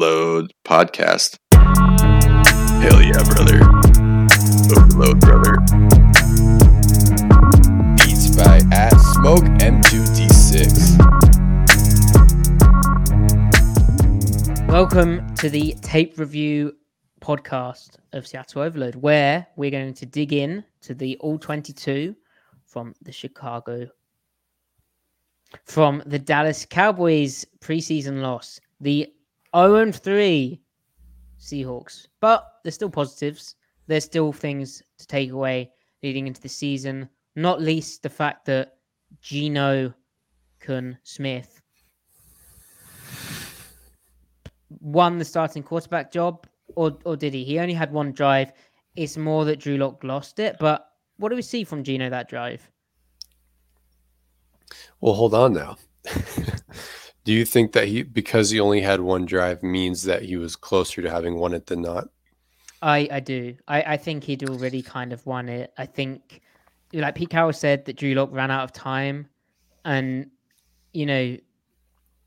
Overload podcast. Hell yeah, brother. Overload, brother. Beats by at Smoke M2D6. Welcome to the tape review podcast of Seattle Overload, where we're going to dig in to the All 22 from the Chicago, from the Dallas Cowboys preseason loss, the 0 3 Seahawks. But there's still positives. There's still things to take away leading into the season, not least the fact that Geno Kun Smith won the starting quarterback job, or or did he? He only had one drive. It's more that Drew Lock lost it. But what do we see from Geno that drive? Well, hold on now. Do you think that he, because he only had one drive, means that he was closer to having won it than not? I I do. I I think he'd already kind of won it. I think, like Pete Carroll said, that Drew Lock ran out of time, and you know,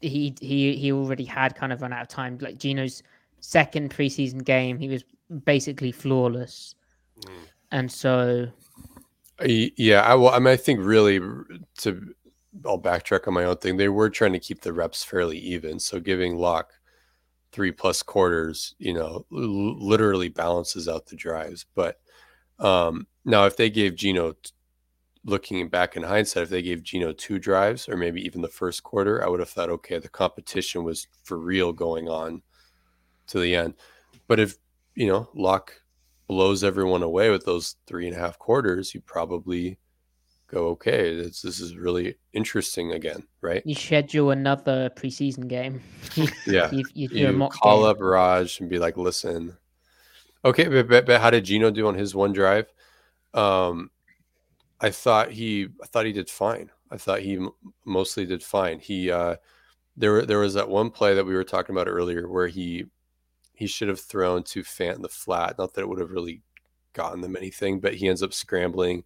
he he he already had kind of run out of time. Like Geno's second preseason game, he was basically flawless, mm. and so uh, Yeah, I will. I mean, I think really to, I'll backtrack on my own thing. They were trying to keep the reps fairly even, so giving Lock three plus quarters, you know, l- literally balances out the drives. But um, now, if they gave Geno, looking back in hindsight, if they gave Geno two drives or maybe even the first quarter, I would have thought, okay, the competition was for real going on to the end. But if you know Lock blows everyone away with those three and a half quarters, you probably go, okay, this, this is really interesting again, right? you schedule another preseason game. Yeah. you, you do a You mock call game. up Raj and be like, listen, okay, but, but, but how did Geno do on his one drive? Um, I thought he, I thought he did fine. I thought he m- mostly did fine. He, uh, there, there was that one play that we were talking about earlier where he, he should have thrown to Fant in the flat. Not that it would have really gotten them anything, but he ends up scrambling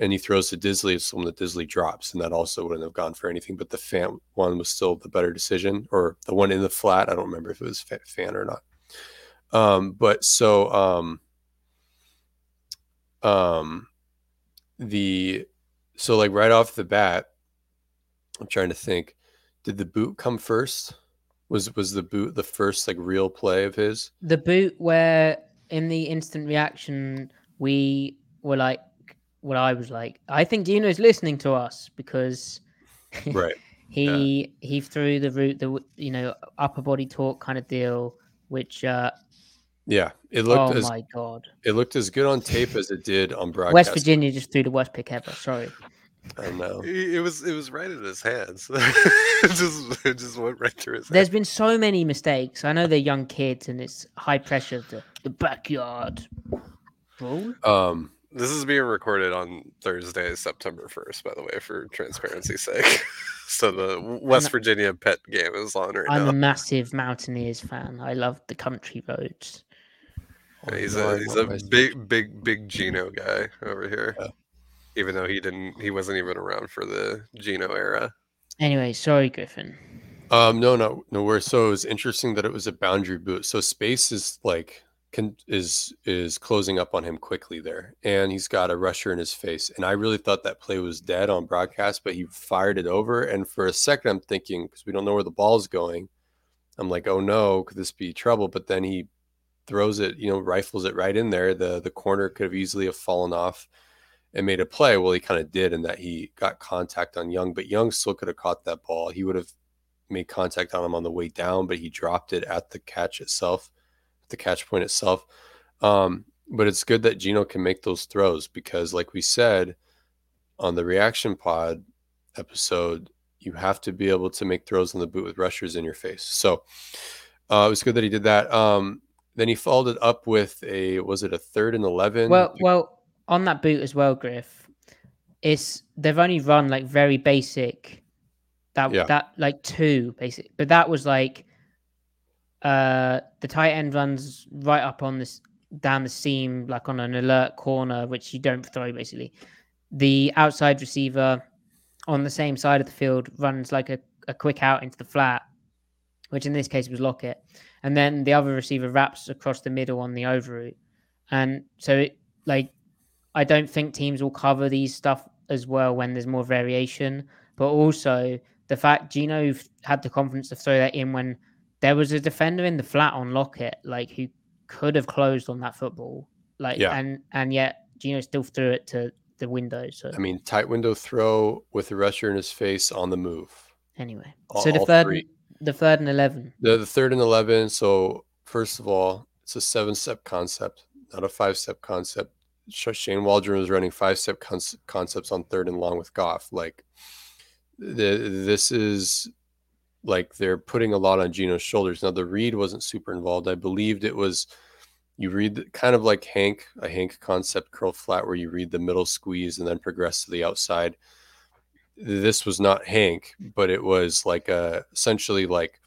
and he throws to Dissly. It's someone that Dissly drops, and that also wouldn't have gone for anything. But the Fant one was still the better decision, or the one in the flat. I don't remember if it was Fant or not. Um, but so um, um, the so like right off the bat, I'm trying to think. Did the boot come first? Was was the boot the first like real play of his? the boot where in the instant reaction we were like what I was like, I think Geno's listening to us because Right. he he threw the route the you know upper body talk kind of deal, which uh Yeah, it looked oh as my god, it looked as good on tape as it did on broadcast. West Virginia just threw the worst pick ever. Sorry, I know. It it was it was right in his hands. it just it just went right through his there's hands. been so many mistakes. I know they're young kids and it's high pressure. The the backyard rule. Um, This is being recorded on Thursday, September first, by the way, for transparency's sake. so the West I'm- Virginia pet game is on right now. I'm a massive Mountaineers fan. I love the country roads. Yeah, he's no, I a he's a my big big big Geno guy over here. Yeah. Even though he didn't he wasn't even around for the Geno era. Anyway, sorry, Griffin. Um, no, no, no. Where so it was interesting that it was a boundary boot. So space is like can is is closing up on him quickly there, and he's got a rusher in his face. And I really thought that play was dead on broadcast, but he fired it over. And for a second, I'm thinking because we don't know where the ball's going, I'm like, oh no, could this be trouble? But then he throws it, you know, rifles it right in there. The the corner could have easily have fallen off and made a play. Well, he kind of did in that he got contact on Young, but Young still could have caught that ball. He would have made contact on him on the way down, but he dropped it at the catch itself, the catch point itself. Um, but it's good that Geno can make those throws because, like we said on the reaction pod episode, you have to be able to make throws on the boot with rushers in your face. So uh, it was good that he did that. Um, then he followed it up with a was it a third and eleven? Well, well, on that boot as well, Griff. It's they've only run like very basic. That Yeah. that like two basic, but that was like uh the tight end runs right up on this down the seam like on an alert corner, which you don't throw basically. The outside receiver on the same side of the field runs like a, a quick out into the flat, which in this case was Lockett. And then the other receiver wraps across the middle on the over route. And so it like I don't think teams will cover these stuff as well when there's more variation. But also the fact Geno had the confidence to throw that in when there was a defender in the flat on Lockett, like who could have closed on that football. Like Yeah. and and yet Geno still threw it to the window. So I mean, tight window throw with the rusher in his face on the move. anyway. all- so the third three. the third and eleven. The, the third and 11. So, first of all, it's a seven step concept, not a five step concept. Shane Waldron was running five step conce- concepts on third and long with Goff. Like, the, this is like they're putting a lot on Geno's shoulders. Now, the read wasn't super involved. I believed it was you read the, kind of like Hank, a Hank concept curl flat, where you read the middle squeeze and then progress to the outside. This was not Hank, but it was like a essentially like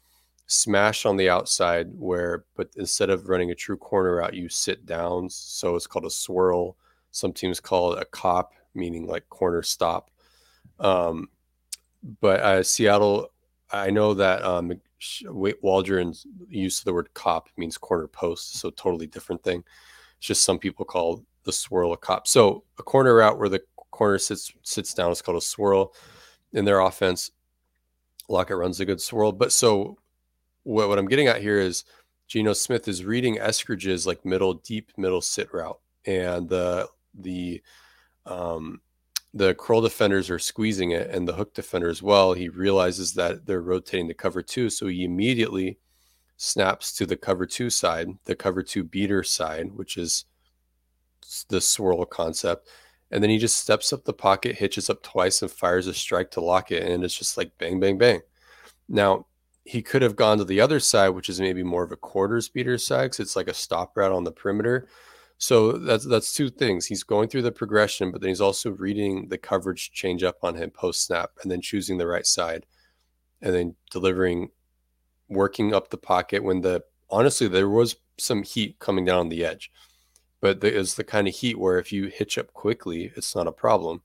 smash on the outside where but instead of running a true corner out you sit down so it's called a swirl some teams call it a cop meaning like corner stop um but uh seattle i know that um waldron's use of the word cop means corner post so totally different thing. It's just some people call the swirl a cop. So a corner route where the corner sits sits down is called a swirl. In their offense Lockett runs a good swirl. But so what, what I'm getting at here is Geno Smith is reading Eskridge's like middle deep middle sit route, and the the um, the curl defenders are squeezing it, and the hook defender as well. He realizes that they're rotating the cover two, so he immediately snaps to the cover two side, the cover two beater side, which is the swirl concept. And then he just steps up the pocket, hitches up twice, and fires a strike to Lockett. And it's just like bang, bang, bang. Now, he could have gone to the other side, which is maybe more of a quarters beater side, because it's like a stop route on the perimeter. So that's that's two things. He's going through the progression, but then he's also reading the coverage change up on him post snap, and then choosing the right side, and then delivering, working up the pocket when the honestly there was some heat coming down on the edge, but there is the kind of heat where if you hitch up quickly, it's not a problem,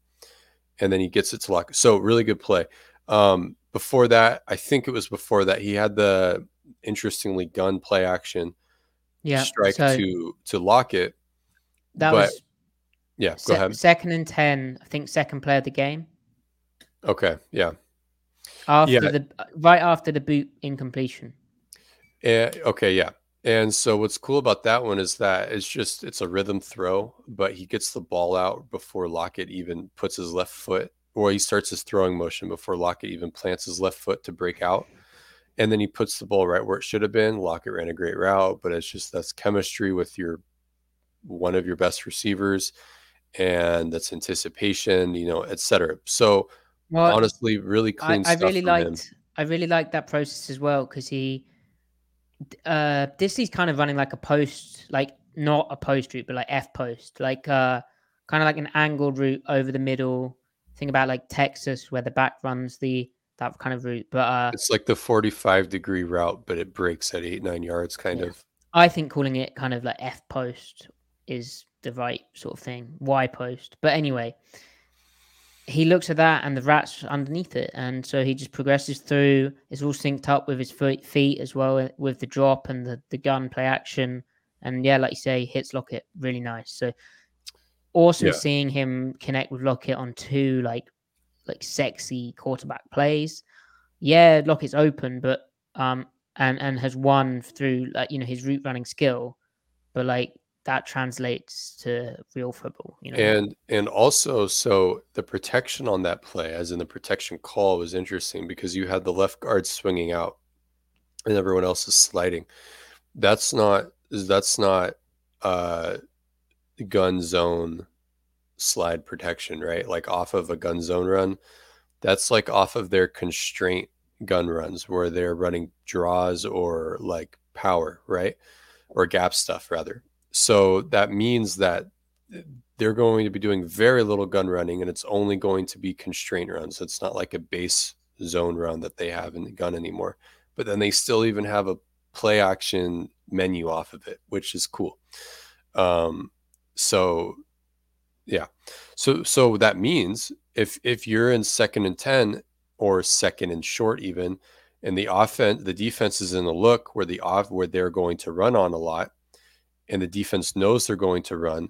and then he gets it to lock. So really good play. Um, before that, I think it was before that he had the interestingly gun play action Yeah. strike so to to Lockett. That but- was Yeah, go se- ahead. second and ten. I think second play of the game. Okay, yeah. After Yeah. the right after the boot incompletion. And, okay, yeah. And so what's cool about that one is that it's just it's a rhythm throw, but he gets the ball out before Lockett even puts his left foot, or he starts his throwing motion before Lockett even plants his left foot to break out. And then he puts the ball right where it should have been. Lockett ran a great route, but it's just that's chemistry with your one of your best receivers, and that's anticipation, you know, etc. So Well, honestly, really I, clean I stuff really liked I really liked that process as well because he uh Dissly's kind of running like a post, like not a post route, but like F post, like uh kind of like an angled route over the middle. Think about like Texas where the back runs the that kind of route. But uh It's like the 45 degree route, but it breaks at eight, nine yards, kind Yeah. of. I think calling it kind of like F post is the right sort of thing, Y post. But anyway, he looks at that and the rat's underneath it. And so he just progresses through. It's all synced up with his feet as well, uh, with the drop and the, the gun play action. And yeah, like you say, hits Lockett really nice. So awesome yeah. seeing him connect with Lockett on two like like sexy quarterback plays. Yeah, Lockett's open, but um and and has won through like you know his route running skill, but like that translates to real football. You know, and and also so the protection on that play, as in the protection call, was interesting because you had the left guard swinging out, and everyone else is sliding. That's not that's not uh gun zone slide protection, right? Like off of a gun zone run. That's like off of their constraint gun runs where they're running draws or like power, right? Or gap stuff rather. So that means that they're going to be doing very little gun running and it's only going to be constraint runs. It's not like a base zone run that they have in the gun anymore. But then they still even have a play action menu off of it, which is cool. Um, so yeah. So so that means if if you're in second and 10 or second and short even and the offense the defense is in the look where the off where they're going to run on a lot and the defense knows they're going to run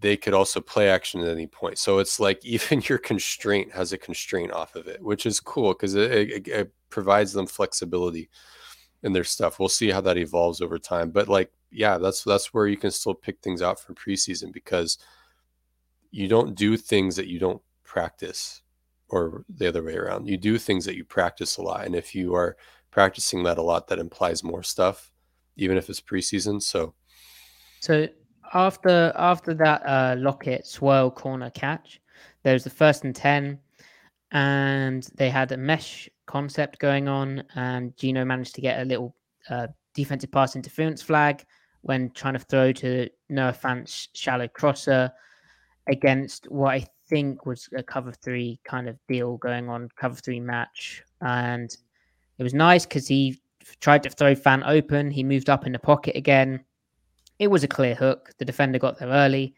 they could also play action at any point so it's like even your constraint has a constraint off of it which is cool because it, it, it provides them flexibility in their stuff we'll see how that evolves over time but like yeah that's that's where you can still pick things out from preseason because you don't do things that you don't practice or the other way around. You do things that you practice a lot. And if you are practicing that a lot, that implies more stuff, even if it's preseason. So, so after after that uh, Lockett swirl corner catch, there was the first and ten, and they had a mesh concept going on, and Geno managed to get a little uh, defensive pass interference flag when trying to throw to Noah Fant's shallow crosser against what I think was a cover three kind of deal going on, cover three match. And it was nice because he tried to throw Fant open. He moved up in the pocket again. It was a clear hook. The defender got there early.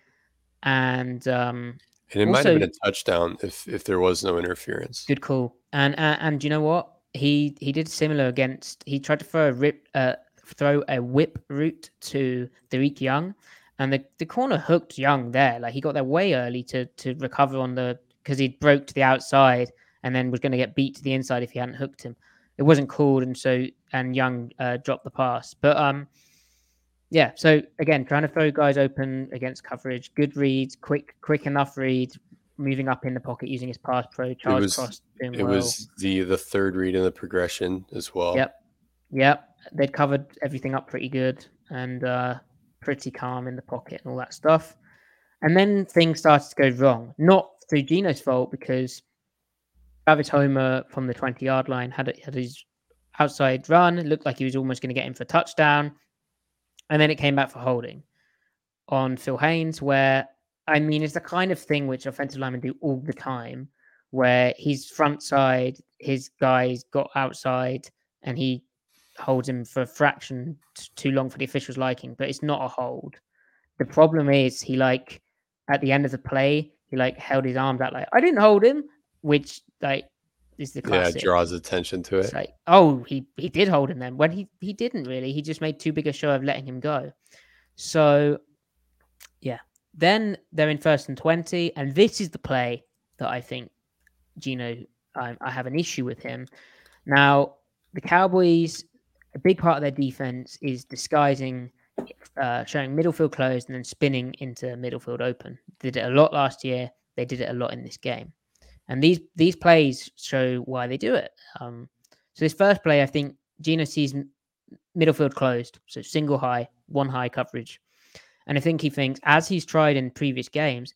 And um, and it also, might have been a touchdown if if there was no interference. Good call. And and, and you know what? He he did similar against. He tried to throw a rip, uh, throw a whip route to Dareke Young, and the, the corner hooked Young there. Like he got there way early to to recover on the because he broke to the outside and then was going to get beat to the inside if he hadn't hooked him. It wasn't called, and so and Young uh, dropped the pass. But um, yeah. So again, trying to throw guys open against coverage, good reads, quick quick enough read, moving up in the pocket using his pass pro. Charles it was, Cross doing it well. was the the third read in the progression as well. Yep, yep. They'd covered everything up pretty good, and uh, pretty calm in the pocket and all that stuff. And then things started to go wrong. Not through Geno's fault because Travis Homer from the 20 yard line had, had his outside run. It looked like he was almost going to get him for a touchdown. And then it came back for holding on Phil Haynes, where I mean, it's the kind of thing which offensive linemen do all the time, where he's front side, his guys got outside, and he holds him for a fraction too long for the official's liking, but it's not a hold. The problem is he like at the end of the play, he like held his arms out like I didn't hold him, which like is the classic. Yeah, draws attention to it. It's like, oh, he he did hold him then when he he didn't really. He just made too big a show of letting him go. So yeah. Then they're in first and twenty, and this is the play that I think Geno. I, I have an issue with him. Now the Cowboys a big part of their defense is disguising, uh, showing middle field closed and then spinning into middle field open. Did it a lot last year. They did it a lot in this game, and these these plays show why they do it. Um, so this first play, I think Geno sees middle field closed, so single high, one high coverage, and I think he thinks as he's tried in previous games,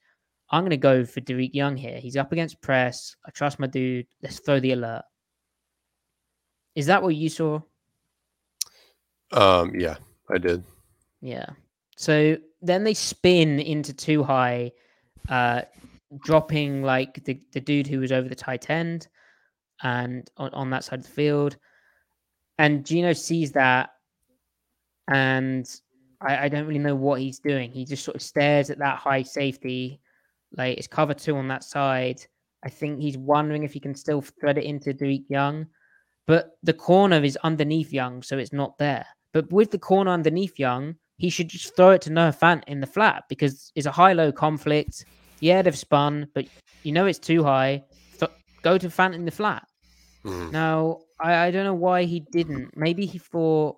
I'm going to go for Dareke Young here. He's up against press. I trust my dude. Let's throw the alert. Is that what you saw? Um, yeah, I did. Yeah. So then they spin into two high, uh, dropping like the, the dude who was over the tight end and on, on that side of the field. And Geno sees that and I, I don't really know what he's doing. He just sort of stares at that high safety, like it's cover two on that side. I think he's wondering if he can still thread it into Dareke Young, but the corner is underneath Young, so it's not there. But with the corner underneath Young, he should just throw it to Noah Fant in the flat because it's a high low conflict. Yeah, they've spun, but you know it's two high. Th- go to Fant in the flat. Mhm. Now, I, I don't know why he didn't. Maybe he thought,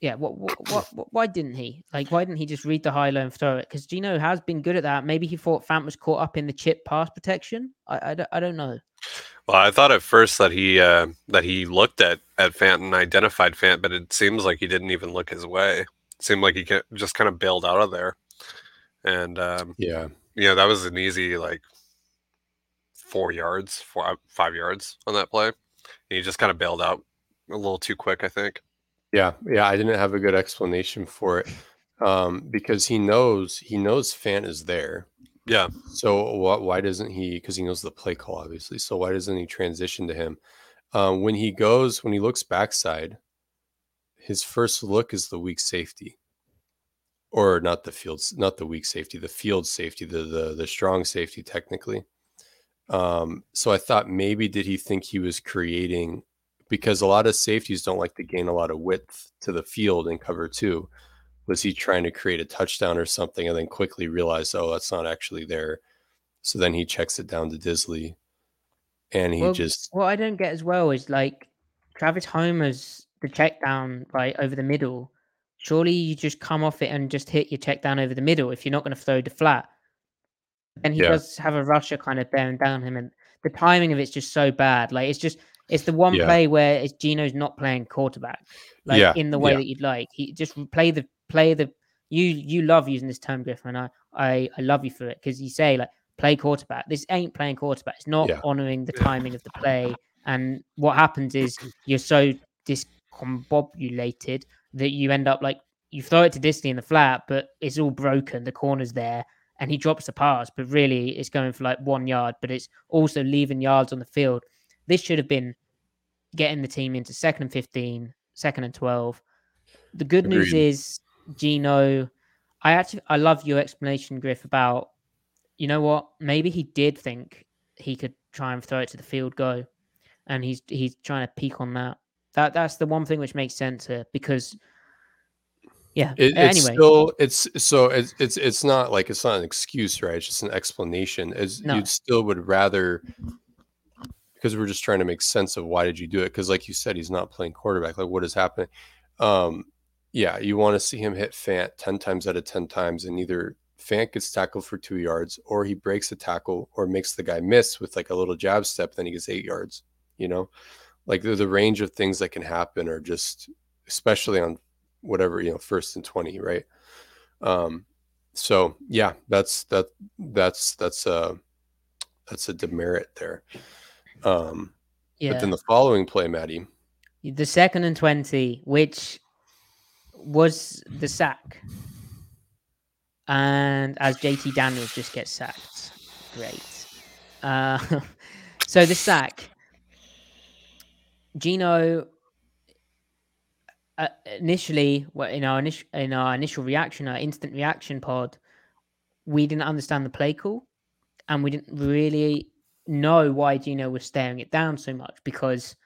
yeah, what, what, what, what why didn't he? Like, why didn't he just read the high low and throw it? Because Geno has been good at that. Maybe he thought Fant was caught up in the chip pass protection. I, I, don't, I don't know. Well, I thought at first that he uh, that he looked at at Fant and identified Fant, but it seems like he didn't even look his way. It seemed like he ca- just kind of bailed out of there, and um, Yeah. You know that was an easy like four yards, four five yards on that play. And he just kind of bailed out a little too quick, I think. Yeah, yeah, I didn't have a good explanation for it um, because he knows he knows Fant is there. Yeah, So why, why doesn't he? Because he knows the play call, obviously. So why doesn't he transition to him um, when he goes when he looks backside? His first look is the weak safety, or not the fields, not the weak safety, the field safety, the the the strong safety technically. Um, so I thought maybe did he think he was creating because a lot of safeties don't like to gain a lot of width to the field in cover two. Was he trying to create a touchdown or something and then quickly realize, oh, that's not actually there? So then he checks it down to Dissly and he well, just, what I don't get as well is like Travis Homer's the check down right over the middle. Surely you just come off it and just hit your check down over the middle if you're not going to throw the flat. And he Yeah. does have a rusher kind of bearing down him, and the timing of it's just so bad. Like it's just it's the one Yeah. play where it's Geno's not playing quarterback, like Yeah, in the way yeah. that you'd like. He just play the play the you you love using this term, Griffin. I I, I love you for it because you say like play quarterback. This ain't playing quarterback. It's not Yeah. honoring the timing of the play. And what happens is you're so discombobulated that you end up like you throw it to Dissly in the flat, but it's all broken. The corner's there, and he drops the pass, but really it's going for like one yard, but it's also leaving yards on the field. This should have been getting the team into second and 15, second and 12. The good news is Geno. I actually I love your explanation, Griff, about you know what? Maybe he did think he could try and throw it to the field go, and he's he's trying to peak on that. That that's the one thing which makes sense here because yeah. it, it's anyway, still, it's so it's, it's, it's not like it's not an excuse, right? It's just an explanation. As No. you still would rather, because we're just trying to make sense of why did you do it? Because like you said, he's not playing quarterback. Like what is happening? Um, yeah, you want to see him hit Fant 10 times out of 10 times, and either Fant gets tackled for two yards, or he breaks a tackle, or makes the guy miss with like a little jab step, then he gets eight yards. You know, like the, the range of things that can happen are just, especially on whatever, you know, first and 20, right? Um, so yeah, that's that that's that's a that's a demerit there. Um, yeah. but then the following play, Maddie, the second and 20, which was the sack. And as JT Daniels just gets sacked. Great. Uh, so the sack. Geno uh, initially well, in our initial in our initial reaction, our instant reaction pod, we didn't understand the play call, and we didn't really know why Geno was staring it down so much because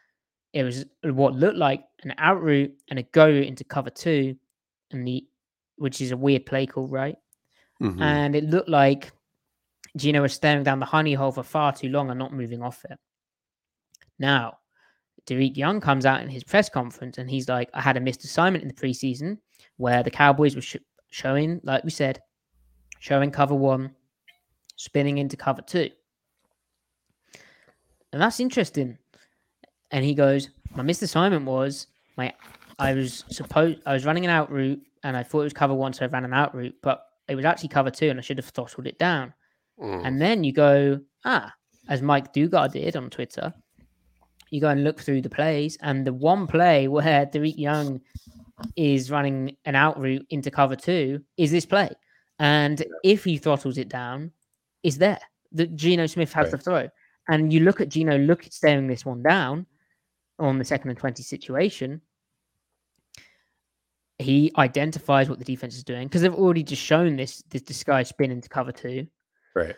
it was what looked like an out route and a go route into cover two, and the which is a weird play call, right? Mhm. And it looked like Geno was staring down the honey hole for far too long and not moving off it. Now, Dareke Young comes out in his press conference and he's like, I had a missed assignment in the preseason where the Cowboys were sh- showing, like we said, showing cover one, spinning into cover two. And that's interesting. And he goes, My missed assignment was my I was supposed I was running an out route and I thought it was cover one, so I ran an out route, but it was actually cover two and I should have throttled it down. Mm. And then you go, ah, as Mike Dugar did on Twitter, you go and look through the plays, and the one play where Dareke Young is running an out route into cover two is this play. And if he throttles it down, is there. That Geno Smith has Right. the throw. And you look at Geno look at staring this one down on the second and 20 situation. he identifies what the defense is doing because they've already just shown this this disguise spin into cover two. Right.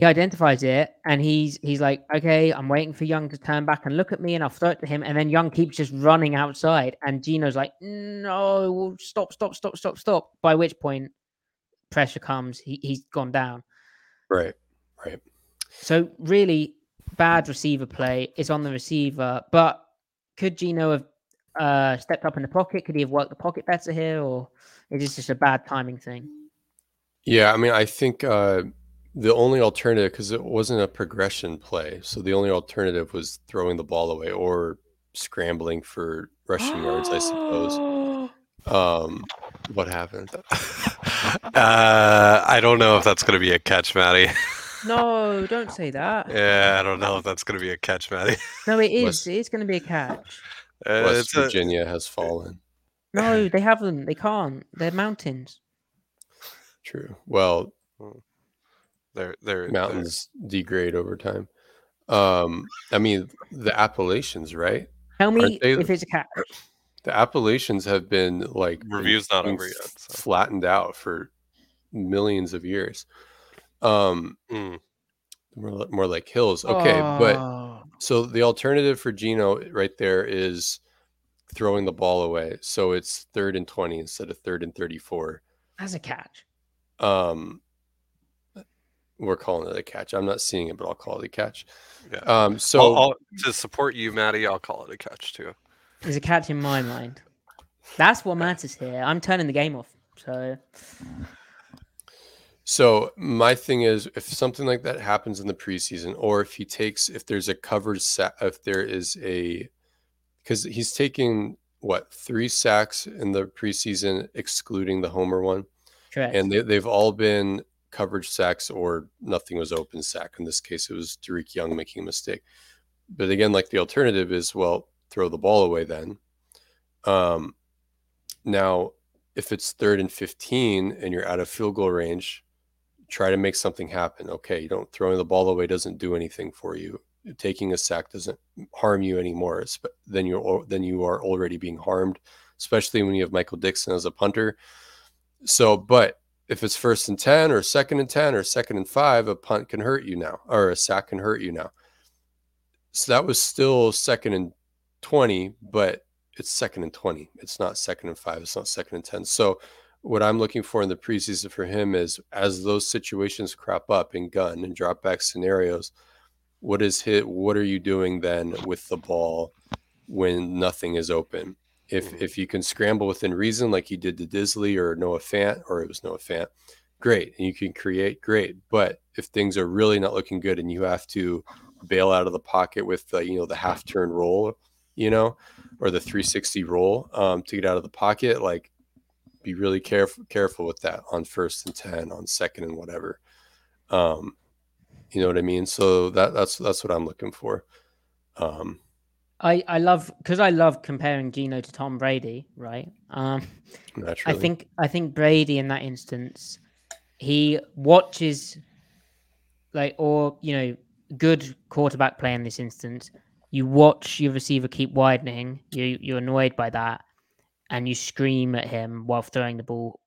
He identifies it and he's he's like, okay, I'm waiting for Young to turn back and look at me, and I'll throw it to him. And then Young keeps just running outside, and Geno's like, no, stop, stop, stop, stop, stop. By which point, pressure comes. He he's gone down. Right. Right. So really bad receiver play. It's on the receiver, but could Geno have uh, stepped up in the pocket? Could he have worked the pocket better here, or is this just a bad timing thing? Yeah, I mean, I think uh, the only alternative because it wasn't a progression play, so the only alternative was throwing the ball away or scrambling for rushing yards, I suppose. Um, what happened? Uh, I don't know if that's going to be a catch, Maddie. No, don't say that. yeah, I don't know if that's going to be a catch, Maddie. No, it is. West- It is going to be a catch. Uh, West it's a- Virginia has fallen. No, they haven't. They can't. They're mountains. True. Well, they're, they're, they're- mountains degrade over time. Um, I mean, the Appalachians, right? Tell me they- if it's a catch. The Appalachians have been like Review's not being over yet, so. flattened out for millions of years. Um, Mm. more, more like hills. Okay, but Oh, so the alternative for Geno right there is throwing the ball away. So it's third and 20 instead of third and 34. that's a catch. Um, we're calling it a catch. I'm not seeing it, but I'll call it a catch. Yeah. Um, so I'll- I'll- to support you, Maddie, I'll call it a catch too. There's a catch in my mind. That's what matters here. I'm turning the game off. So So my thing is, if something like that happens in the preseason, or if he takes, if there's a covered sack, if there is a, because he's taking what three sacks in the preseason, excluding the homer one, correct. and they, they've all been coverage sacks or nothing was open sack. In this case, it was Dareke Young making a mistake. But again, like the alternative is, well, throw the ball away then. Um, now, if it's third and 15 and you're out of field goal range, try to make something happen. Okay, you don't throwing the ball away doesn't do anything for you. Taking a sack doesn't harm you anymore. Then you're then you are already being harmed, especially when you have Michael Dickson as a punter. So, but if it's first and 10 or second and 10 or second and five, a punt can hurt you now, or a sack can hurt you now. So that was still second and 20, but it's second and 20. It's not second and five. It's not second and 10. So, what I'm looking for in the preseason for him is as those situations crop up in gun and drop back scenarios, what is hit? What are you doing then with the ball when nothing is open? If if you can scramble within reason, like you did to Dissly or Noah Fant, or it was Noah Fant, great, and you can create, great. But if things are really not looking good and you have to bail out of the pocket with the you know the half turn roll, you know, or the 360 roll um, to get out of the pocket, like be really careful careful with that on first and 10 on second and whatever. Um you know what i mean? So that that's that's what i'm looking for. Um I I love because I love comparing Geno to Tom Brady, right? Um, naturally I think I think Brady in that instance, he watches like or you know good quarterback play in this instance. You watch your receiver keep widening. You you're annoyed by that, and you scream at him while throwing the ball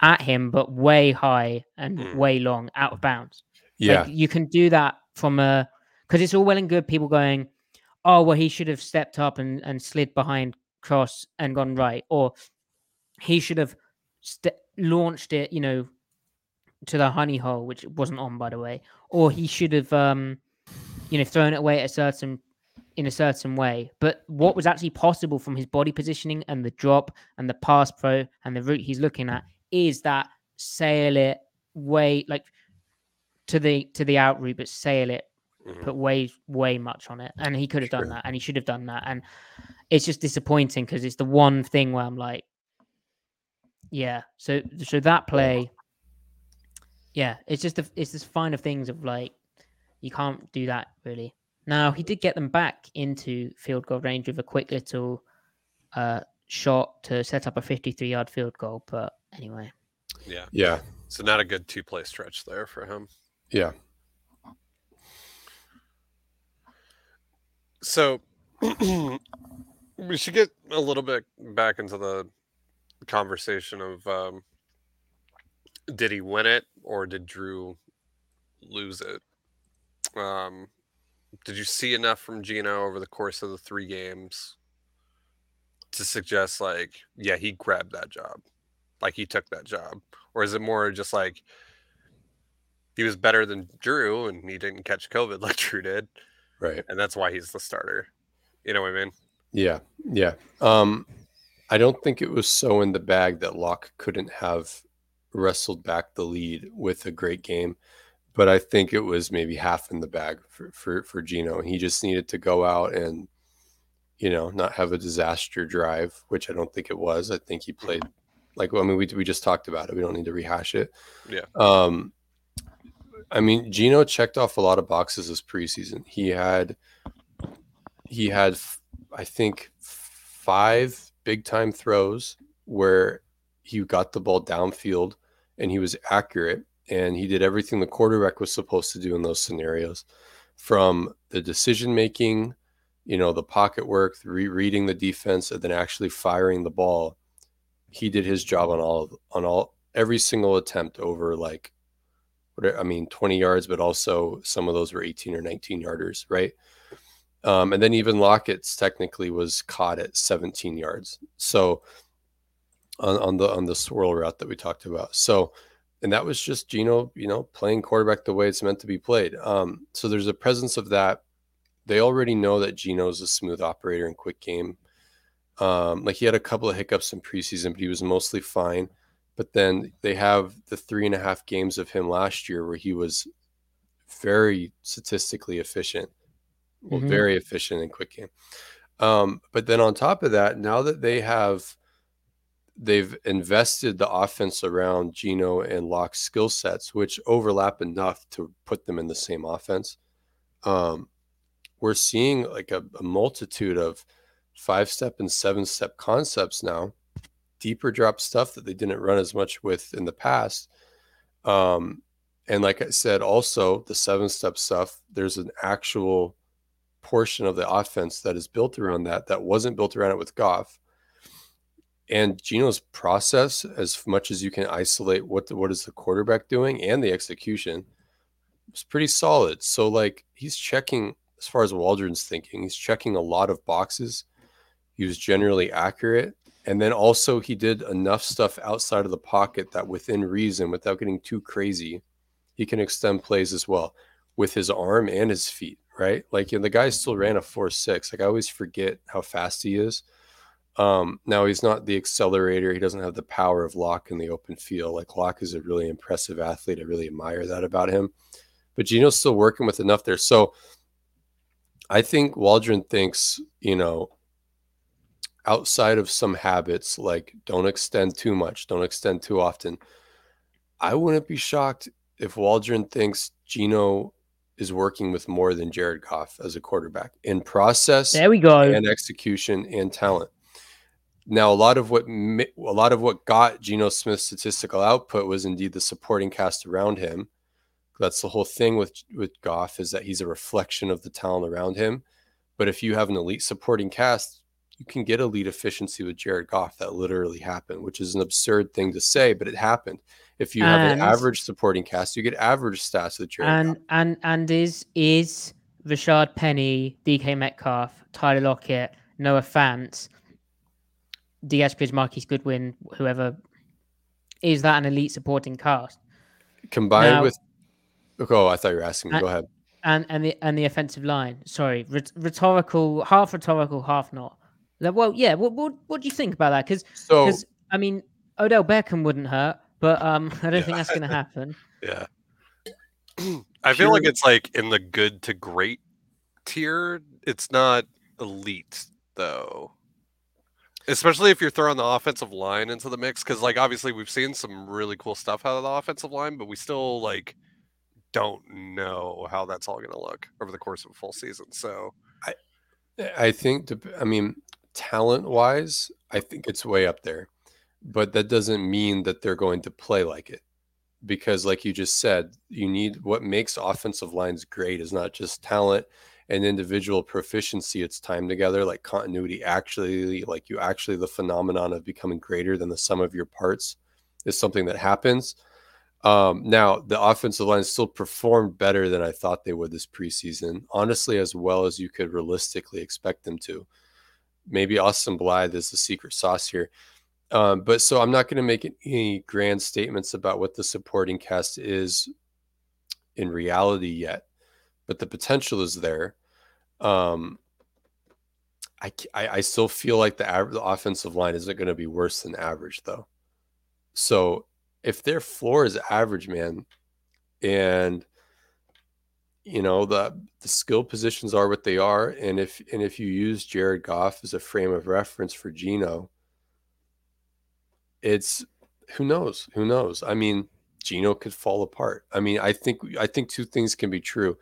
at him, but way high and Mm. way long, out of bounds. yeah Like you can do that from a because it's all well and good people going, oh well, he should have stepped up and and slid behind cross and gone right, or he should have st- launched it, you know, to the honey hole, which wasn't on by the way, or he should have, um, you know, thrown it away at a certain in a certain way. But what was actually possible from his body positioning and the drop and the pass pro and the route he's looking at is that sail it way like to the to the out route, but sail it Mhm. put way way much on it and he could have done that and he should have done that and it's just disappointing because it's the one thing where i'm like yeah so so that play yeah it's just the, it's this fine of things of like you can't do that really now he did get them back into field goal range with a quick little uh shot to set up a 53 yard field goal but anyway Yeah. yeah So not a good two play stretch there for him. yeah So we should get a little bit back into the conversation of um, did he win it or did Drew lose it? Um, did you see enough from Geno over the course of the three games to suggest like, yeah, he grabbed that job, like he took that job, or is it more just like he was better than Drew and he didn't catch COVID like Drew did, Right. and that's why he's the starter? You know what I mean? Yeah. Yeah. Um, I don't think it was so in the bag that Lock couldn't have wrestled back the lead with a great game, but I think it was maybe half in the bag for for for Geno. He just needed to go out and you know not have a disaster drive, which I don't think it was. I think he played like I mean we we just talked about it. We don't need to rehash it. Yeah. Um, I mean Geno checked off a lot of boxes this preseason. He had he had I think five big time throws where he got the ball downfield and he was accurate and he did everything the quarterback was supposed to do in those scenarios from the decision making you know the pocket work the re- reading the defense and then actually firing the ball he did his job on all on all every single attempt over like i mean 20 yards but also some of those were 18 or 19 yarders right um, and then even Lockett's technically was caught at 17 yards. So on, on the on the swirl route that we talked about. So and that was just Geno, you know, playing quarterback the way it's meant to be played. Um, so there's a presence of that. They already know that Geno's a smooth operator and quick game. Um, like he had a couple of hiccups in preseason, but he was mostly fine. But then they have the three and a half games of him last year where he was very statistically efficient well, Mhm. very efficient and quick game. Um, but then on top of that, now that they have they've invested the offense around Geno and Lock's skill sets, which overlap enough to put them in the same offense. Um, we're seeing like a, a multitude of five step and seven step concepts now, deeper drop stuff that they didn't run as much with in the past. Um, and like I said, also the seven step stuff, there's an actual portion of the offense that is built around that that wasn't built around it with Goff. And Geno's process, as much as you can isolate what the, what is the quarterback doing and the execution, was pretty solid. So like he's checking as far as Waldron's thinking, he's checking a lot of boxes. He was generally accurate. And then also he did enough stuff outside of the pocket that within reason, without getting too crazy, he can extend plays as well with his arm and his feet, right? Like you know, the guy still ran a four six. Like I always forget how fast he is. Um, now he's not the accelerator. He doesn't have the power of Lock in the open field. Like Lock is a really impressive athlete. I really admire that about him. But Geno's still working with enough there. So I think Waldron thinks, you know, outside of some habits like don't extend too much, don't extend too often. I wouldn't be shocked if Waldron thinks Geno is working with more than Jared Goff as a quarterback in process There we go. and execution and talent. Now, a lot of what a lot of what got Geno Smith's statistical output was indeed the supporting cast around him. That's the whole thing with with Goff is that he's a reflection of the talent around him. But if you have an elite supporting cast, you can get elite efficiency with Jared Goff. That literally happened, which is an absurd thing to say, but it happened. If you have an average supporting cast, you get average stats with Jared and Goff. and and is is Rashad Penny, DK Metcalf, Tyler Lockett, Noah Fant, Bridge, Marquise Goodwin, whoever is that an elite supporting cast? Combined Now- with Oh, I thought you were asking me. Uh, Go ahead. And and the and the offensive line. Sorry, rhetorical, half rhetorical, half not. Like, Well, yeah. What what what do you think about that? Because So I mean, Odell Beckham wouldn't hurt, but um, I don't think that's going to happen. Yeah. I feel like it's like in the good to great tier. It's not elite though. Especially if you're throwing the offensive line into the mix, because like obviously we've seen some really cool stuff out of the offensive line, but we still like don't know how that's all going to look over the course of a full season. So I I think, I mean, talent wise, I think it's way up there, but that doesn't mean that they're going to play like it. Because, like you just said, you need what makes offensive lines great is not just talent and individual proficiency, it's time together, like continuity actually, like you actually, the phenomenon of becoming greater than the sum of your parts is something that happens. Um, now, the offensive line still performed better than I thought they would this preseason, honestly, as well as you could realistically expect them to. Maybe Austin Blythe is the secret sauce here. Um, but so I'm not going to make any grand statements about what the supporting cast is in reality yet, but the potential is there. Um, I, I, I still feel like the, average, the offensive line isn't going to be worse than average, though. So if their floor is average, man, and you know the the skill positions are what they are, and if and if you use Jared Goff as a frame of reference for Geno, it's who knows, who knows. I mean, Geno could fall apart. I mean, I think I think two things can be true.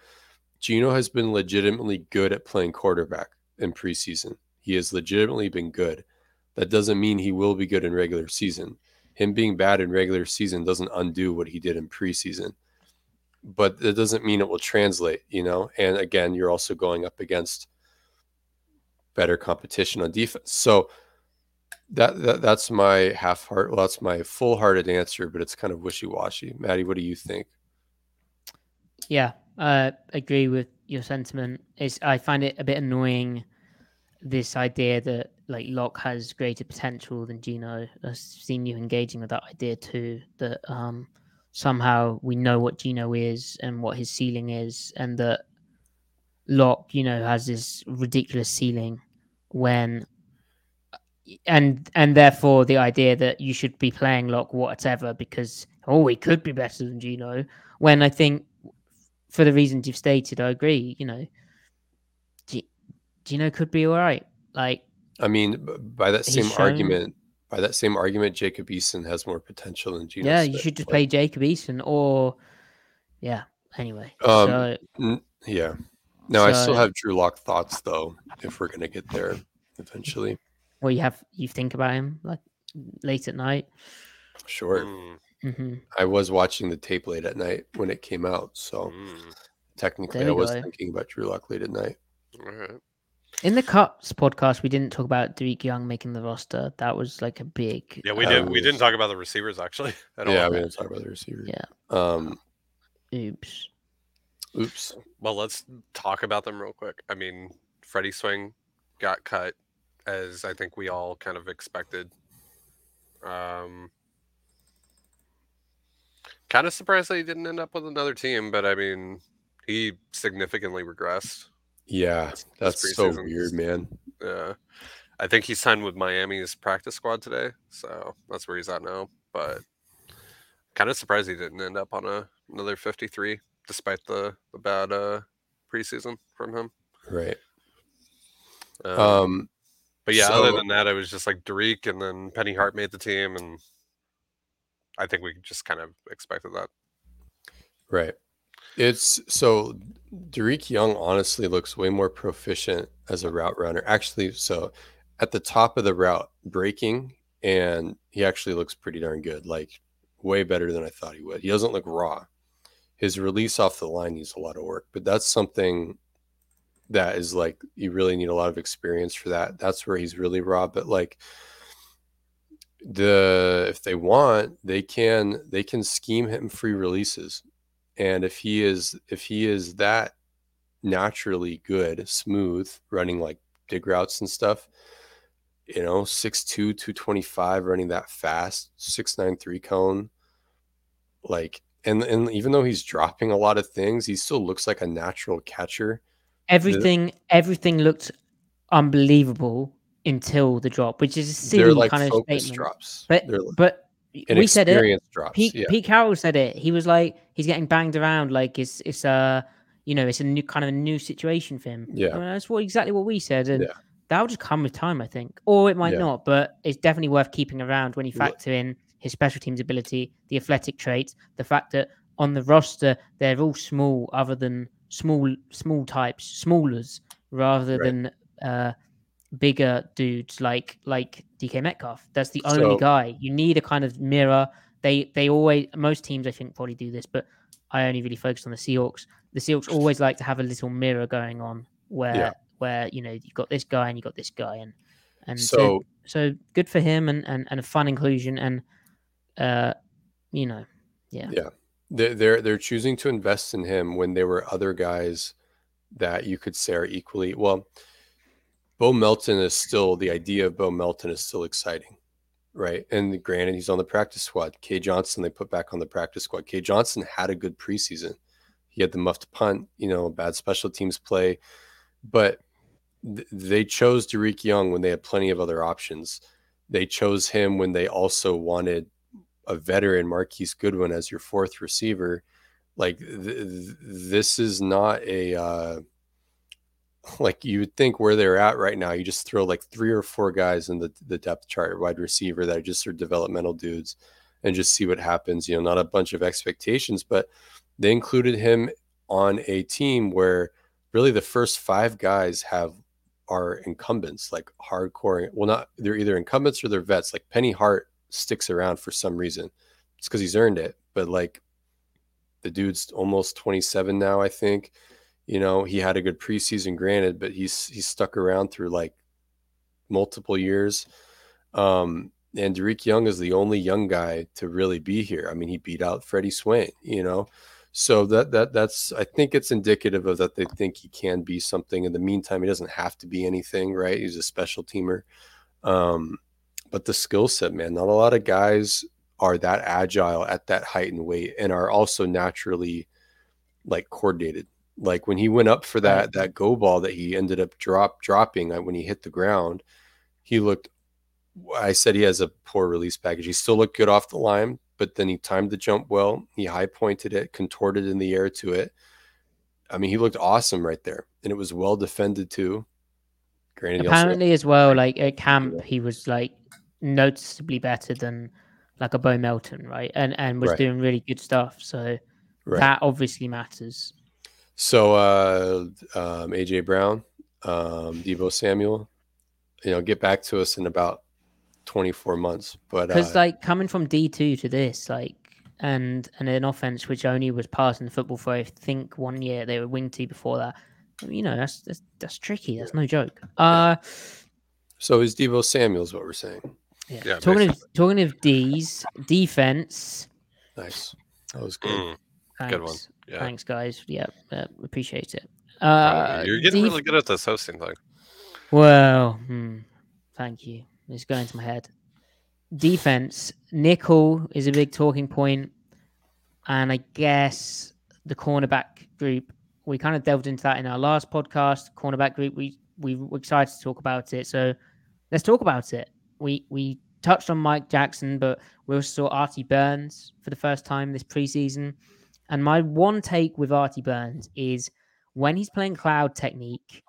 Geno has been legitimately good at playing quarterback in preseason. He has legitimately been good. That doesn't mean he will be good in regular season him being bad in regular season doesn't undo what he did in preseason. But it doesn't mean it will translate, you know. And again, you're also going up against better competition on defense. So that, that that's my half heart. Well, that's my full hearted answer, but it's kind of wishy washy. Maddie, what do you think? Yeah, uh, agree with your sentiment. Is I find it a bit annoying this idea that like Lock has greater potential than Geno. I've seen you engaging with that idea too. That um, somehow we know what Geno is and what his ceiling is, and that Lock, you know, has this ridiculous ceiling when and and therefore the idea that you should be playing Lock whatever because oh he could be better than Geno When I think for the reasons you've stated, I agree. You know, Geno could be all right. Like, I mean, by that same shown... argument, by that same argument, Jacob Eason has more potential than Geno. Yeah, Smith, you should just but... play Jacob Eason, or yeah. Anyway, um, so... n- yeah. No, so... I still have Drew Lock thoughts though. If we're gonna get there eventually. Well, you have you think about him like late at night. Sure. Mm-hmm. I was watching the tape late at night when it came out, so mm. technically I was go. thinking about Drew Lock late at night. All right. In the Cups podcast, we didn't talk about Dareke Young making the roster. That was like a big. Yeah, we did. Um, we didn't talk about the receivers actually. yeah, we didn't talk about the receivers. Yeah. Um. Oops. Oops. Well, let's talk about them real quick. I mean, Freddie Swain got cut, as I think we all kind of expected. Um. Kind of surprised that he didn't end up with another team, but I mean, he significantly regressed. Yeah, that's so weird, man. Yeah. I think he signed with Miami's practice squad today, so that's where he's at now. But kind of surprised he didn't end up on a another 53, despite the the bad uh, preseason from him. Right. Um, um but yeah, so, other than that, I was just like Dareke, and then Penny Hart made the team, and I think we just kind of expected that. Right. It's so Dareke Young honestly looks way more proficient as a route runner. Actually, so at the top of the route breaking, and he actually looks pretty darn good. Like way better than I thought he would. He doesn't look raw. His release off the line needs a lot of work, but that's something that is like you really need a lot of experience for that. That's where he's really raw. But like the if they want, they can they can scheme him free releases and if he is if he is that naturally good smooth running like dig routes and stuff you know 6'2 225 running that fast 693 cone like and and even though he's dropping a lot of things he still looks like a natural catcher everything everything looked unbelievable until the drop which is a silly like kind of statement drops. but but we said it. Drops, Pete, yeah. Pete Carroll said it. He was like, he's getting banged around like it's it's a you know it's a new kind of a new situation for him. Yeah, I mean, that's what exactly what we said, and yeah. that'll just come with time, I think, or it might yeah. not. But it's definitely worth keeping around when you factor in his special teams ability, the athletic traits, the fact that on the roster they're all small, other than small small types, smallers rather right. than uh, bigger dudes like like DK Metcalf. That's the only so, guy. You need a kind of mirror. They they always most teams I think probably do this, but I only really focus on the Seahawks. The Seahawks always like to have a little mirror going on where Yeah. where you know you've got this guy and you've got this guy and and so So so good for him and and, and a fun inclusion and uh you know yeah Yeah. they're they're they're choosing to invest in him when there were other guys that you could say are equally well. Bo Melton is still the idea of Bo Melton is still exciting, right? And granted, he's on the practice squad. Cade Johnson they put back on the practice squad. Cade Johnson had a good preseason. He had the muffed punt, you know, bad special teams play, but th- they chose Dareke Young when they had plenty of other options. They chose him when they also wanted a veteran Marquise Goodwin as your fourth receiver, like th- th- this is not a uh, like you would think where they're at right now. You just throw like three or four guys in the the depth chart wide receiver that are just are developmental dudes, and just see what happens. You know, not a bunch of expectations, but they included him on a team where really the first five guys have are incumbents, like hardcore. Well, not they're either incumbents or they're vets. Like Penny Hart sticks around for some reason. It's because he's earned it. But like the dude's almost 27 now, I think. You know, he had a good preseason, granted, but he's he's stuck around through like multiple years. Um, and Dareke Young is the only young guy to really be here. I mean, he beat out Freddie Swain, you know. So that that that's I think it's indicative of that they think he can be something. In the meantime, he doesn't have to be anything, right? He's a special teamer. Um, but the skill set, man, not a lot of guys are that agile at that height and weight and are also naturally like coordinated. Like when he went up for that that go ball that he ended up drop dropping when he hit the ground, he looked I said he has a poor release package. He still looked good off the line, but then he timed the jump well. He high pointed it, contorted in the air to it. I mean, he looked awesome right there, and it was well defended too. Granted, apparently as well like at camp he was like noticeably better than like a Bo Melton right and and was Right. doing really good stuff so right. that obviously matters So uh, um, AJ Brown, um, Deebo Samuel, you know, get back to us in about 24 months. But because uh, like coming from D2 to this like and and an offense which only was passing the football for I think one year they were wing T before that you know that's that's, that's tricky that's no joke uh so is Deebo Samuel is what we're saying. yeah, Yeah, talking of talking of D's defense Nice. That was good. Mm, Good one. Yeah. thanks guys yeah uh, appreciate it uh You're getting really good at this hosting thing. Well, hmm, thank you. It's going to my head. Defense, nickel is a big talking point, and I guess the cornerback group. We kind of delved into that in our last podcast. Cornerback group. We we were excited to talk about it, so let's talk about it. We we touched on Mike Jackson, but we also saw Artie Burns for the first time this preseason. And my one take with Artie Burns is when he's playing cloud technique,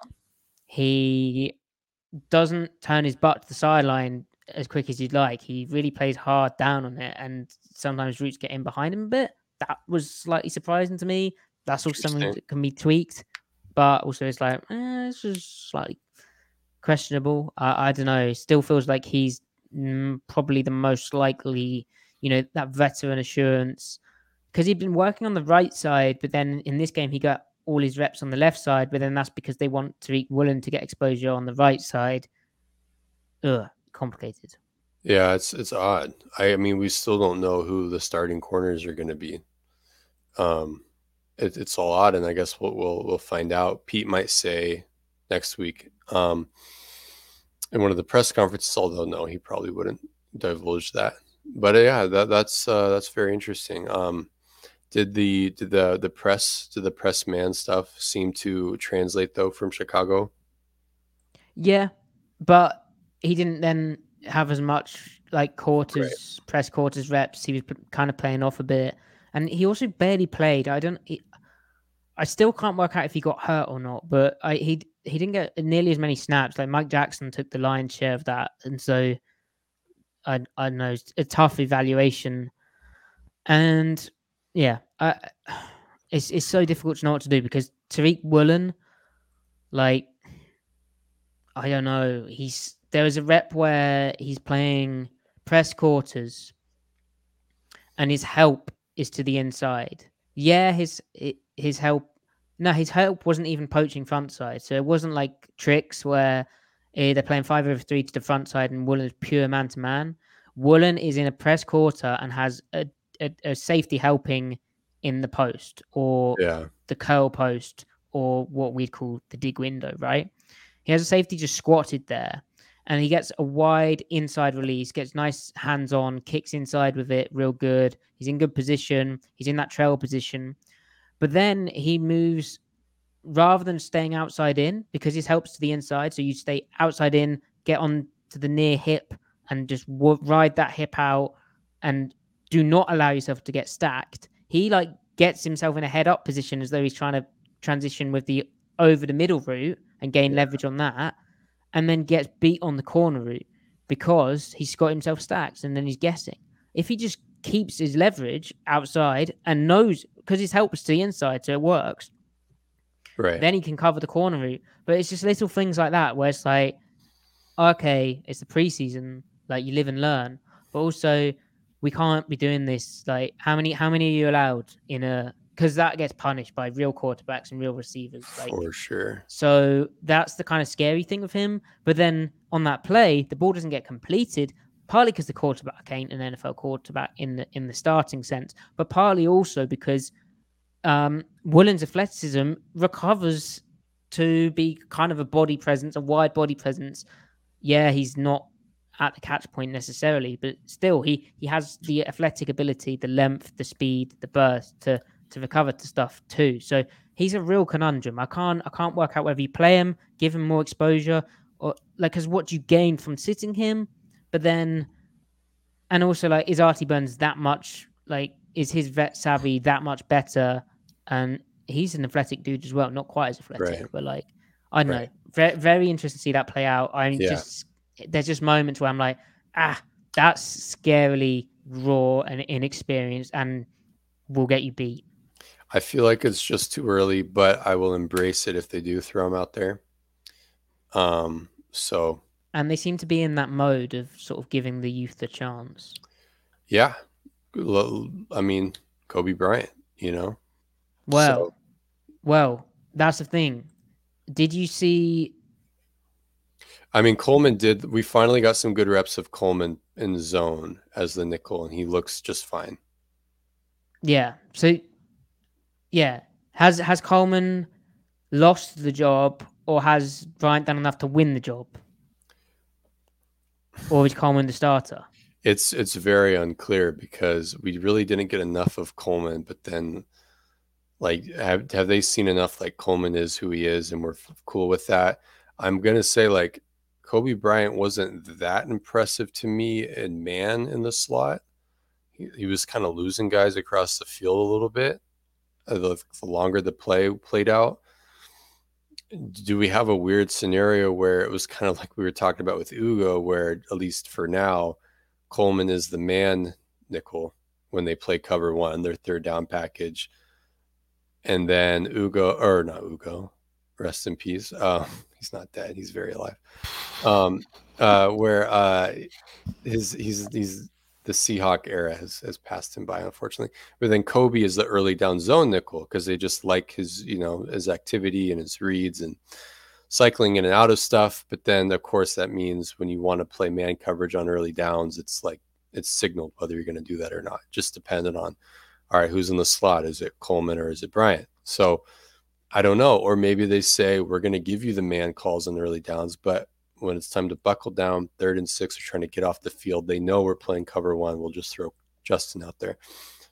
he doesn't turn his butt to the sideline as quick as you'd like. He really plays hard down on it, and sometimes routes get in behind him a bit. That was slightly surprising to me. That's also something that can be tweaked, but also it's like, eh, this is slightly questionable. I, I don't know. It still feels like he's mm, probably the most likely, you know, that veteran assurance because he'd been working on the right side, but then in this game he got all his reps on the left side, but then that's because they want Tariq Woolen to get exposure on the right side. Ugh, complicated. Yeah, it's it's odd. I, I mean, we still don't know who the starting corners are going to be. Um, it, it's all odd, and I guess we'll, we'll we'll find out. Pete might say next week. Um, in one of the press conferences, although no, he probably wouldn't divulge that. But yeah, that that's uh, that's very interesting. Um, did the did the the press did the press man stuff seem to translate though from Chicago? Yeah, but he didn't then have as much like quarters, press quarters reps. He was p- kind of playing off a bit, and he also barely played. I don't. He, I still can't work out if he got hurt or not, but I, he he didn't get nearly as many snaps. Like Mike Jackson took the lion's share of that, and so I I don't know it's a tough evaluation, and yeah, it's it's so difficult to know what to do because Tariq Woolen, like I don't know. He's there was a rep where he's playing press quarters, and his help is to the inside. Yeah, his his help no, his help wasn't even poaching front side. So it wasn't like tricks where eh, they're playing five over three to the front side and Woolen's pure man to man. Woolen is in a press quarter and has a, a, a safety helping in the post or Yeah. the curl post or what we'd call the dig window, right? He has a safety just squatted there and he gets a wide inside release, gets nice hands on, kicks inside with it real good. He's in good position. He's in that trail position. But then he moves rather than staying outside in because his helps to the inside. So you stay outside in, get on to the near hip and just w- ride that hip out and do not allow yourself to get stacked. He like gets himself in a head up position as though he's trying to transition with the over the middle route and gain leverage on that, and then gets beat on the corner route because he's got himself stacked and then he's guessing. If he just keeps his leverage outside and knows because his helps to the inside, so it works, Right. then he can cover the corner route. But it's just little things like that where it's like, okay, it's the preseason, like you live and learn, but also we can't be doing this. Like, how many how many are you allowed in a? Because that gets punished by real quarterbacks and real receivers. Like, For sure. so that's the kind of scary thing of him. But then on that play, the ball doesn't get completed, partly because the quarterback ain't an NFL quarterback in the in the starting sense, but partly also because um, Woolen's athleticism recovers to be kind of a body presence, a wide body presence. Yeah, he's not at the catch point necessarily, but still he he has the athletic ability, the length, the speed, the burst to to recover to stuff too. So he's a real conundrum. I can't I can't work out whether you play him, give him more exposure, or like because what do you gain from sitting him, but then and also like is Artie Burns that much like is his vet savvy that much better? And he's an athletic dude as well, not quite as athletic, Right. but like I don't Right. know. Very, very interesting to see that play out. I'm Yeah. just there's just moments where I'm like, ah, that's scarily raw and inexperienced and will get you beat. I feel like it's just too early, but I will embrace it if they do throw him out there. Um, so And they seem to be in that mode of sort of giving the youth a chance. yeah, I mean Coby Bryant, you know. Well, So- well, that's the thing. Did you see? I mean Coleman did. We finally got some good reps of Coleman in zone as the nickel, and he looks just fine. Yeah. So, yeah, has has Coleman lost the job, or has Bryant done enough to win the job, or is Coleman the starter? It's it's very unclear because we really didn't get enough of Coleman, but then like have have they seen enough like Coleman is who he is and we're cool with that. I'm going to say like Coby Bryant wasn't that impressive to me in man in the slot. He, he was kind of losing guys across the field a little bit. uh, The, the longer the play played out, do we have a weird scenario where it was kind of like we were talking about with Ugo, where at least for now, Coleman is the man nickel when they play cover one, their third down package. And then Ugo, or not Ugo, rest in peace. Uh, he's not dead. He's very alive. Um, uh, where uh, his he's he's the Seahawk era has, has passed him by, unfortunately. But then Coby is the early down zone nickel because they just like his, you know, his activity and his reads and cycling in and out of stuff. But then, of course, that means when you want to play man coverage on early downs, it's like it's signaled whether you're going to do that or not, just dependent on, all right, who's in the slot? Is it Coleman or is it Bryant? So I don't know. Or maybe they say, we're going to give you the man calls on early downs, but when it's time to buckle down, third and six, are trying to get off the field, they know we're playing cover one. We'll just throw Justin out there.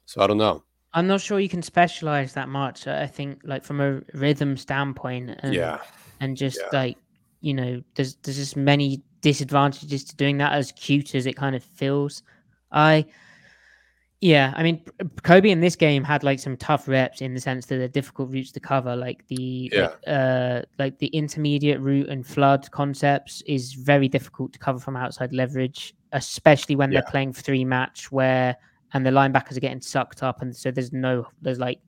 So I don't know. I'm not sure you can specialize that much. I think, like from a rhythm standpoint, and yeah. and just Yeah. like you know, there's there's just many disadvantages to doing that. As cute as it kind of feels, I yeah, I mean, Coby in this game had like some tough reps in the sense that they're difficult routes to cover, like the Yeah. uh like the intermediate route and flood concepts is very difficult to cover from outside leverage, especially when they're Yeah. playing three match where and the linebackers are getting sucked up, and so there's no there's like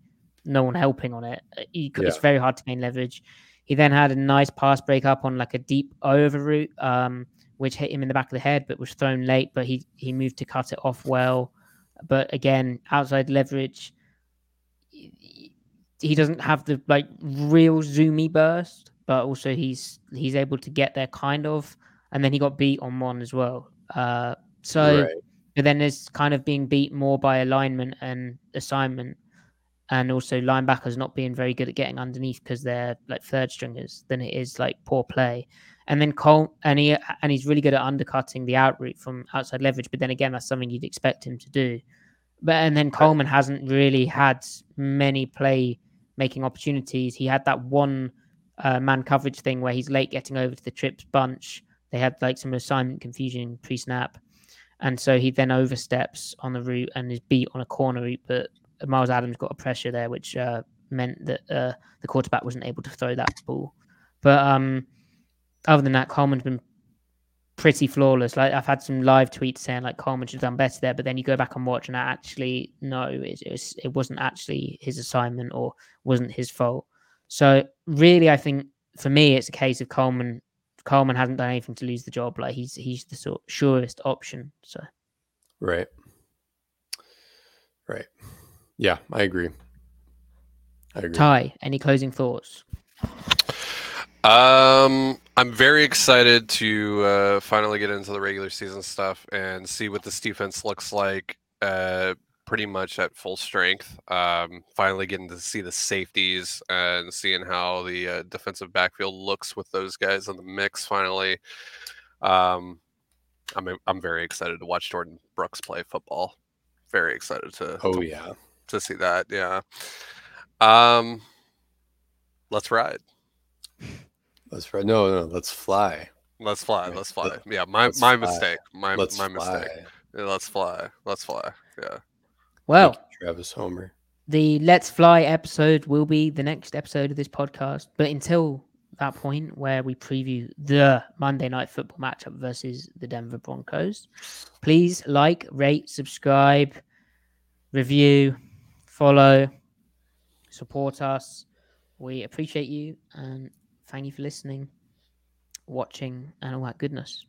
no one helping on it. Uh, You, c- It's very hard to gain leverage. He then had a nice pass break up on like a deep over route, um, which hit him in the back of the head, but was thrown late. But he he moved to cut it off well. But again, outside leverage, he doesn't have the like real zoomy burst, but also he's he's able to get there kind of. And then he got beat on one as well. Uh, so, Right. but then there's kind of being beat more by alignment and assignment, and also linebackers not being very good at getting underneath because they're like third stringers than it is like poor play. And then Cole and he and he's really good at undercutting the out route from outside leverage. But then again, that's something you'd expect him to do. But and then Coleman hasn't really had many play making opportunities. He had that one uh, man coverage thing where he's late getting over to the trips bunch. They had like some assignment confusion pre snap. And so he then oversteps on the route and is beat on a corner route. But Myles Adams got a pressure there, which uh, meant that uh, the quarterback wasn't able to throw that ball. But um, other than that, Coleman's been pretty flawless. Like I've had some live tweets saying like Coleman should have done better there, but then you go back and watch and I actually no, it, it was it wasn't actually his assignment or wasn't his fault. So really, I think for me, it's a case of Coleman. Coleman hasn't done anything to lose the job. Like he's he's the sort surest option. So Right. Right. Yeah, I agree. I agree. Ty, any closing thoughts? Um, I'm very excited to uh, finally get into the regular season stuff and see what this defense looks like. Uh, pretty much at full strength. Um, finally getting to see the safeties and seeing how the uh, defensive backfield looks with those guys in the mix. Finally, um, I'm I'm very excited to watch Jordyn Brooks play football. Very excited to Oh to, yeah. to see that. Yeah. Um, let's ride. Let's right. No, no, let's fly. Let's fly. Right, Let's fly. Yeah, my let's my fly. mistake. My Let's my fly. mistake. Yeah, let's fly. Let's fly. Yeah. Well, you, Travis Homer. the Let's Fly episode will be the next episode of this podcast. But until that point, where we preview the Monday night football matchup versus the Denver Broncos, please like, rate, subscribe, review, follow, support us. We appreciate you and thank you for listening, watching, and all that goodness.